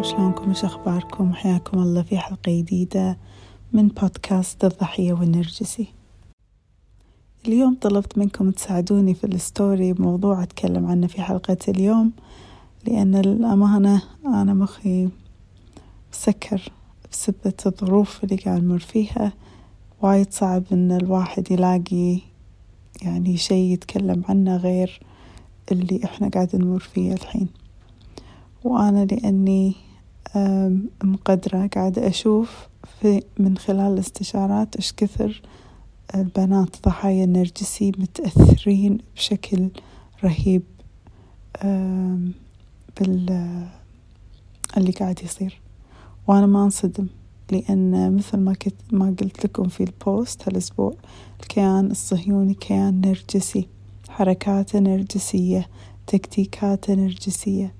عليكم شلونكم؟ وش أخباركم؟ حياكم الله في حلقة جديدة من بودكاست الضحية والنرجسي. اليوم طلبت منكم تساعدوني في الستوري بموضوع أتكلم عنه في حلقة اليوم لأن الأمانة أنا مخي مسكر بسبة الظروف اللي قاعد نمر فيها. وايد صعب إن الواحد يلاقي يعني شي يتكلم عنه غير اللي إحنا قاعد نمر فيه الحين. وأنا لأني مقدرة قاعدة أشوف في من خلال الاستشارات إيش كثر البنات ضحايا النرجسي متأثرين بشكل رهيب بال اللي قاعد يصير. وأنا ما انصدم لأن مثل ما كت ما قلت لكم في البوست هالأسبوع الكيان الصهيوني كيان نرجسي حركاته نرجسية تكتيكاته نرجسية.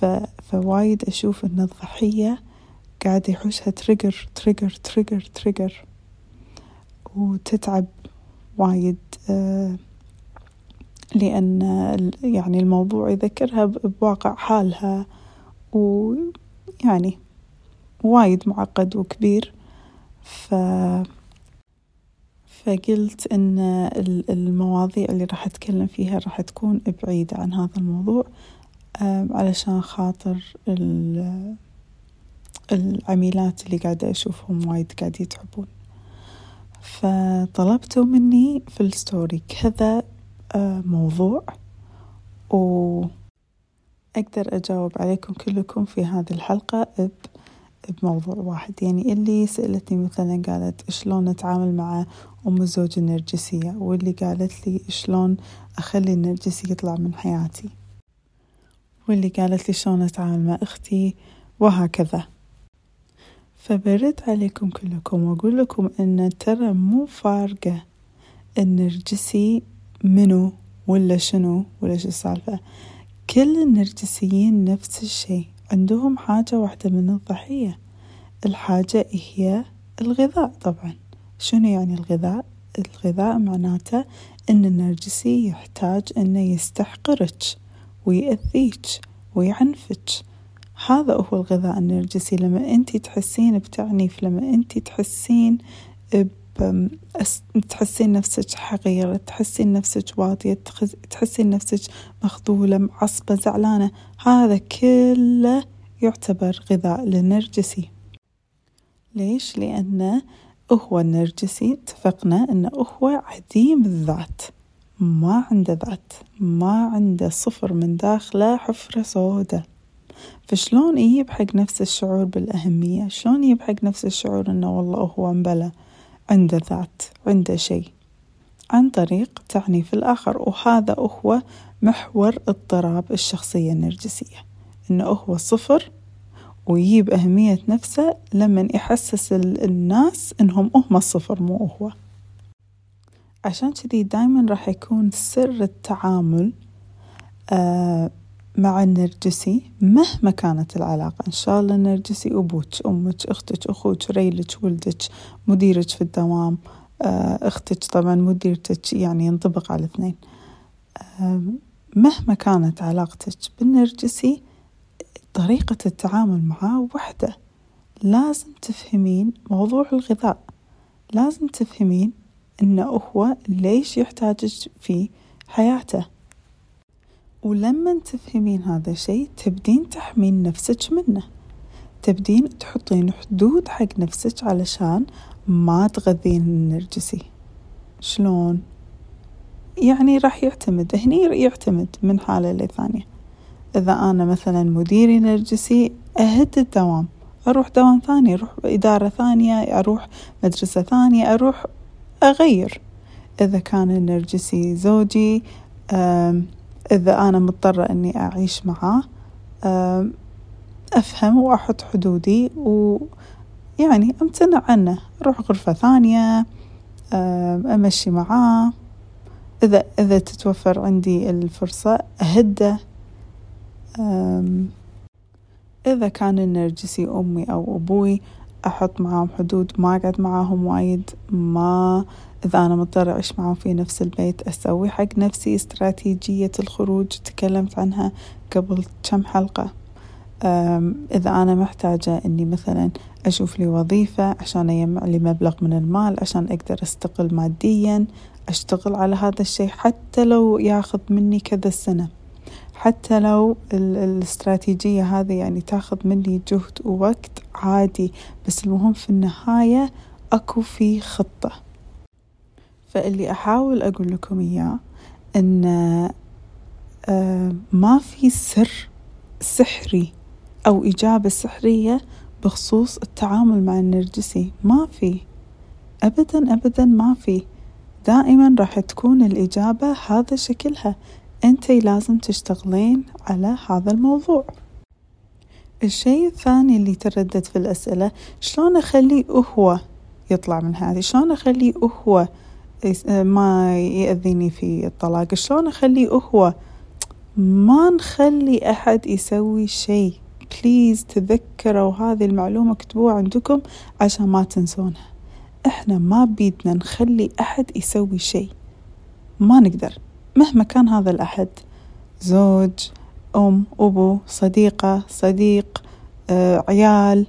ف... فوايد أشوف إن الضحية قاعد يحوشها trigger trigger trigger trigger وتتعب وايد آه لأن يعني الموضوع يذكرها بواقع حالها. ويعني وايد معقد وكبير. ف فقلت إن المواضيع اللي راح أتكلم فيها راح تكون بعيدة عن هذا الموضوع. علشان خاطر العميلات اللي قاعدة أشوفهم وايد قاعد يتعبون. فطلبتوا مني في الستوري كذا موضوع وأقدر أجاوب عليكم كلكم في هذه الحلقة بموضوع واحد. يعني اللي سألتني مثلا قالت شلون أتعامل مع أم الزوج النرجسية واللي قالت لي شلون أخلي النرجسي يطلع من حياتي. واللي قالت لي شلون أتعامل مع أختي وهكذا. فبرد عليكم كلكم وأقول لكم أن ترى مو فارقة النرجسي منو ولا شنو ولا شو السالفة. كل النرجسيين نفس الشيء عندهم حاجة واحدة من الضحية. الحاجة هي الغذاء طبعا. شنو يعني الغذاء؟ الغذاء معناته إن النرجسي يحتاج إنه يستحقرك. ويأذيك ويعنفك. هذا هو الغذاء النرجسي. لما أنت تحسين بتعنيف لما أنت تحسين تحسين نفسك حقيرة تحسين نفسك واطية تحسين نفسك مخذولة معصبة زعلانة هذا كله يعتبر غذاء للنرجسي. ليش؟ لأنه هو النرجسي اتفقنا أنه هو عديم الذات. ما عنده ذات ما عنده صفر من داخله حفرة سوداء. فشلون يجيب حق نفس الشعور بالأهمية؟ شلون يجيب حق نفس الشعور أنه والله هو مبلى عنده ذات عنده شيء. عن طريق تعنيف الآخر وهذا هو محور اضطراب الشخصية النرجسية. إنه هو صفر ويجيب أهمية نفسه لما يحسس الناس إنهم هم الصفر مو هو. عشان كذي دايما راح يكون سر التعامل آه مع النرجسي مهما كانت العلاقة. إن شاء الله النرجسي أبوك أمك أختك أخوك ريلك ولدك مديرك في الدوام آه أختك. طبعا مديرتك يعني ينطبق على الاثنين. آه مهما كانت علاقتك بالنرجسي طريقة التعامل معاه وحدة. لازم تفهمين موضوع الغذاء. لازم تفهمين إنه هو ليش يحتاجك في حياته. ولما تفهمين هذا الشيء تبدين تحمين نفسك منه. تبدين تحطين حدود حق نفسك علشان ما تغذين النرجسي. شلون؟ يعني راح يعتمد. هني يعتمد من حالة لثانية إذا أنا مثلا مديري نرجسي أهد الدوام. أروح دوام ثاني أروح إدارة ثانية أروح مدرسة ثانية أروح أغير. إذا كان النرجسي زوجي إذا أنا مضطرة إني أعيش معاه أفهم وأحط حدودي ويعني أمتنع عنه. أروح غرفة ثانية أمشي معاه. إذا إذا تتوفر عندي الفرصة أهده. إذا كان النرجسي أمي أو أبوي أحط معاهم حدود ما أقعد معاهم وايد ما إذا أنا مضطرة أعيش معاهم في نفس البيت أسوي حق نفسي استراتيجية الخروج تكلمت عنها قبل كم حلقة. إذا أنا محتاجة إني مثلا أشوف لي وظيفة عشان يجمع لي مبلغ من المال عشان أقدر أستقل ماديا أشتغل على هذا الشيء حتى لو ياخذ مني كذا سنة. حتى لو الاستراتيجية هذه يعني تاخذ مني جهد ووقت عادي بس المهم في النهاية أكو في خطة. فاللي أحاول أقول لكم إياه إن آه، ما في سر سحري أو إجابة سحرية بخصوص التعامل مع النرجسي. ما في. أبدا أبدا ما في. دائما راح تكون الإجابة هذا شكلها. أنتي لازم تشتغلين على هذا الموضوع. الشيء الثاني اللي تردد في الأسئلة شلون أخليه هو يطلع من هذه؟ شلون أخليه هو ما يأذيني في الطلاق؟ شلون أخليه هو ما نخلي أحد يسوي شيء؟ بليز تذكروا هذه المعلومة اكتبوها عندكم عشان ما تنسونها. إحنا ما بيدنا نخلي أحد يسوي شيء. ما نقدر. مهما كان هذا الأحد زوج أم أبو صديقة صديق آه، عيال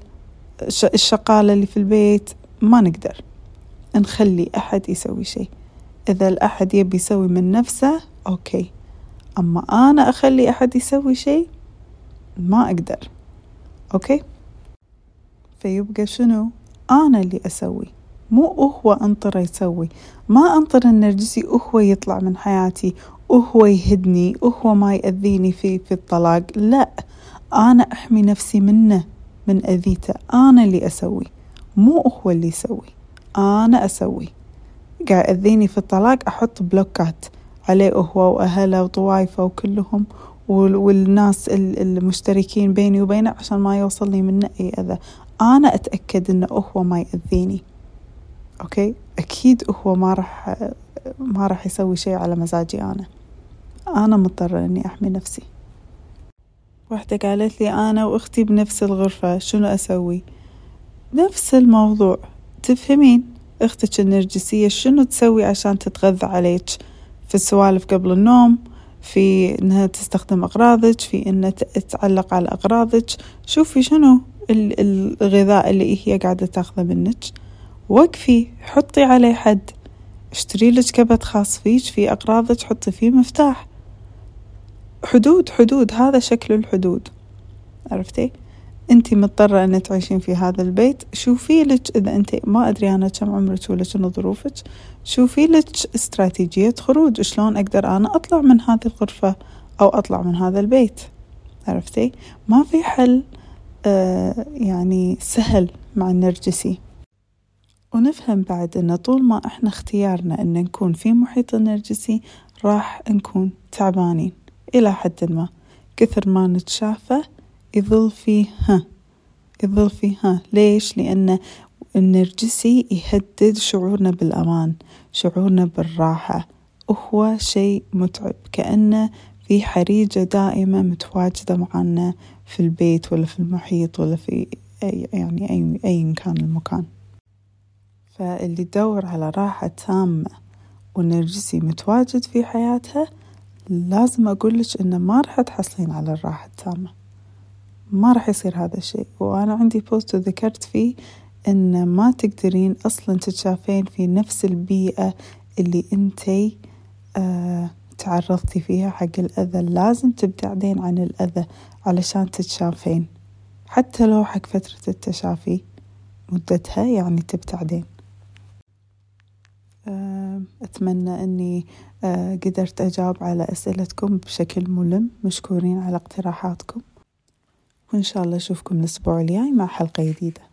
الشقالة اللي في البيت ما نقدر نخلي أحد يسوي شيء. إذا الأحد يبي يسوي من نفسه أوكي. أما أنا أخلي أحد يسوي شيء ما أقدر. أوكي؟ فيبقى شنو؟ أنا اللي أسوي. مو هو أنطر يسوي. ما أنطر النرجسي هو يطلع من حياتي. وهو يهدني وهو ما يأذيني في في الطلاق. لا أنا أحمي نفسي منه من أذيته. أنا اللي أسوي مو هو اللي يسوي. أنا أسوي. قاعد أذيني في الطلاق أحط بلوكات عليه هو وأهله وطوايفه وكلهم والناس المشتركين بيني وبينه عشان ما يوصلني منه أي أذى. أنا أتأكد إنه هو ما يأذيني. أوكي؟ أكيد هو ما راح ما راح يسوي شيء على مزاجي أنا. أنا مضطرة إني أحمي نفسي. واحدة قالت لي أنا وأختي بنفس الغرفة شنو أسوي؟ نفس الموضوع. تفهمين؟ أختك النرجسية شنو تسوي عشان تتغذى عليك؟ في السوالف قبل النوم في إنها تستخدم أغراضك في إنها تعلق على أغراضك. شوفي شنو الغذاء اللي هي قاعدة تاخذه منك. وقفي حطي عليه حد. اشتري لك كبت خاص فيك في أغراضك حطي فيه مفتاح. حدود حدود هذا شكل الحدود. عرفتي؟ انت مضطرة ان تعيشين في هذا البيت. شوفي لك إذا انت ما أدري أنا كم عمرك ولا شنو ظروفك شوفي لك استراتيجية خروج. شلون أقدر أنا أطلع من هذه الغرفة أو أطلع من هذا البيت؟ عرفتي؟ ما في حل آه يعني سهل مع النرجسي. ونفهم بعد إن طول ما إحنا اختيارنا إن نكون في محيط النرجسي راح نكون تعبانين. إلى حد ما. كثر ما نتشافى يظل فيه ها يظل فيه ها. ليش؟ لأن النرجسي يهدد شعورنا بالأمان شعورنا بالراحة. وهو شيء متعب. كأنه في حريجة دائمة متواجدة معنا في البيت ولا في المحيط ولا في أي يعني أي أي كان المكان. فاللي تدور على راحة تامة والنرجسي متواجد في حياتها لازم أقولك إنه ما راح تحصلين على الراحة التامة. ما راح يصير هذا الشيء. وأنا عندي بوست ذكرت فيه إن ما تقدرين أصلا تتشافين في نفس البيئة اللي أنتي آه تعرضتي فيها حق الأذى. لازم تبتعدين عن الأذى علشان تتشافين. حتى لو حق فترة التشافي مدتها يعني تبتعدين. أتمنى أني آه، قدرت أجاوب على أسئلتكم بشكل ملم مشكورين على اقتراحاتكم. وإن شاء الله أشوفكم الأسبوع الجاي مع حلقة جديدة.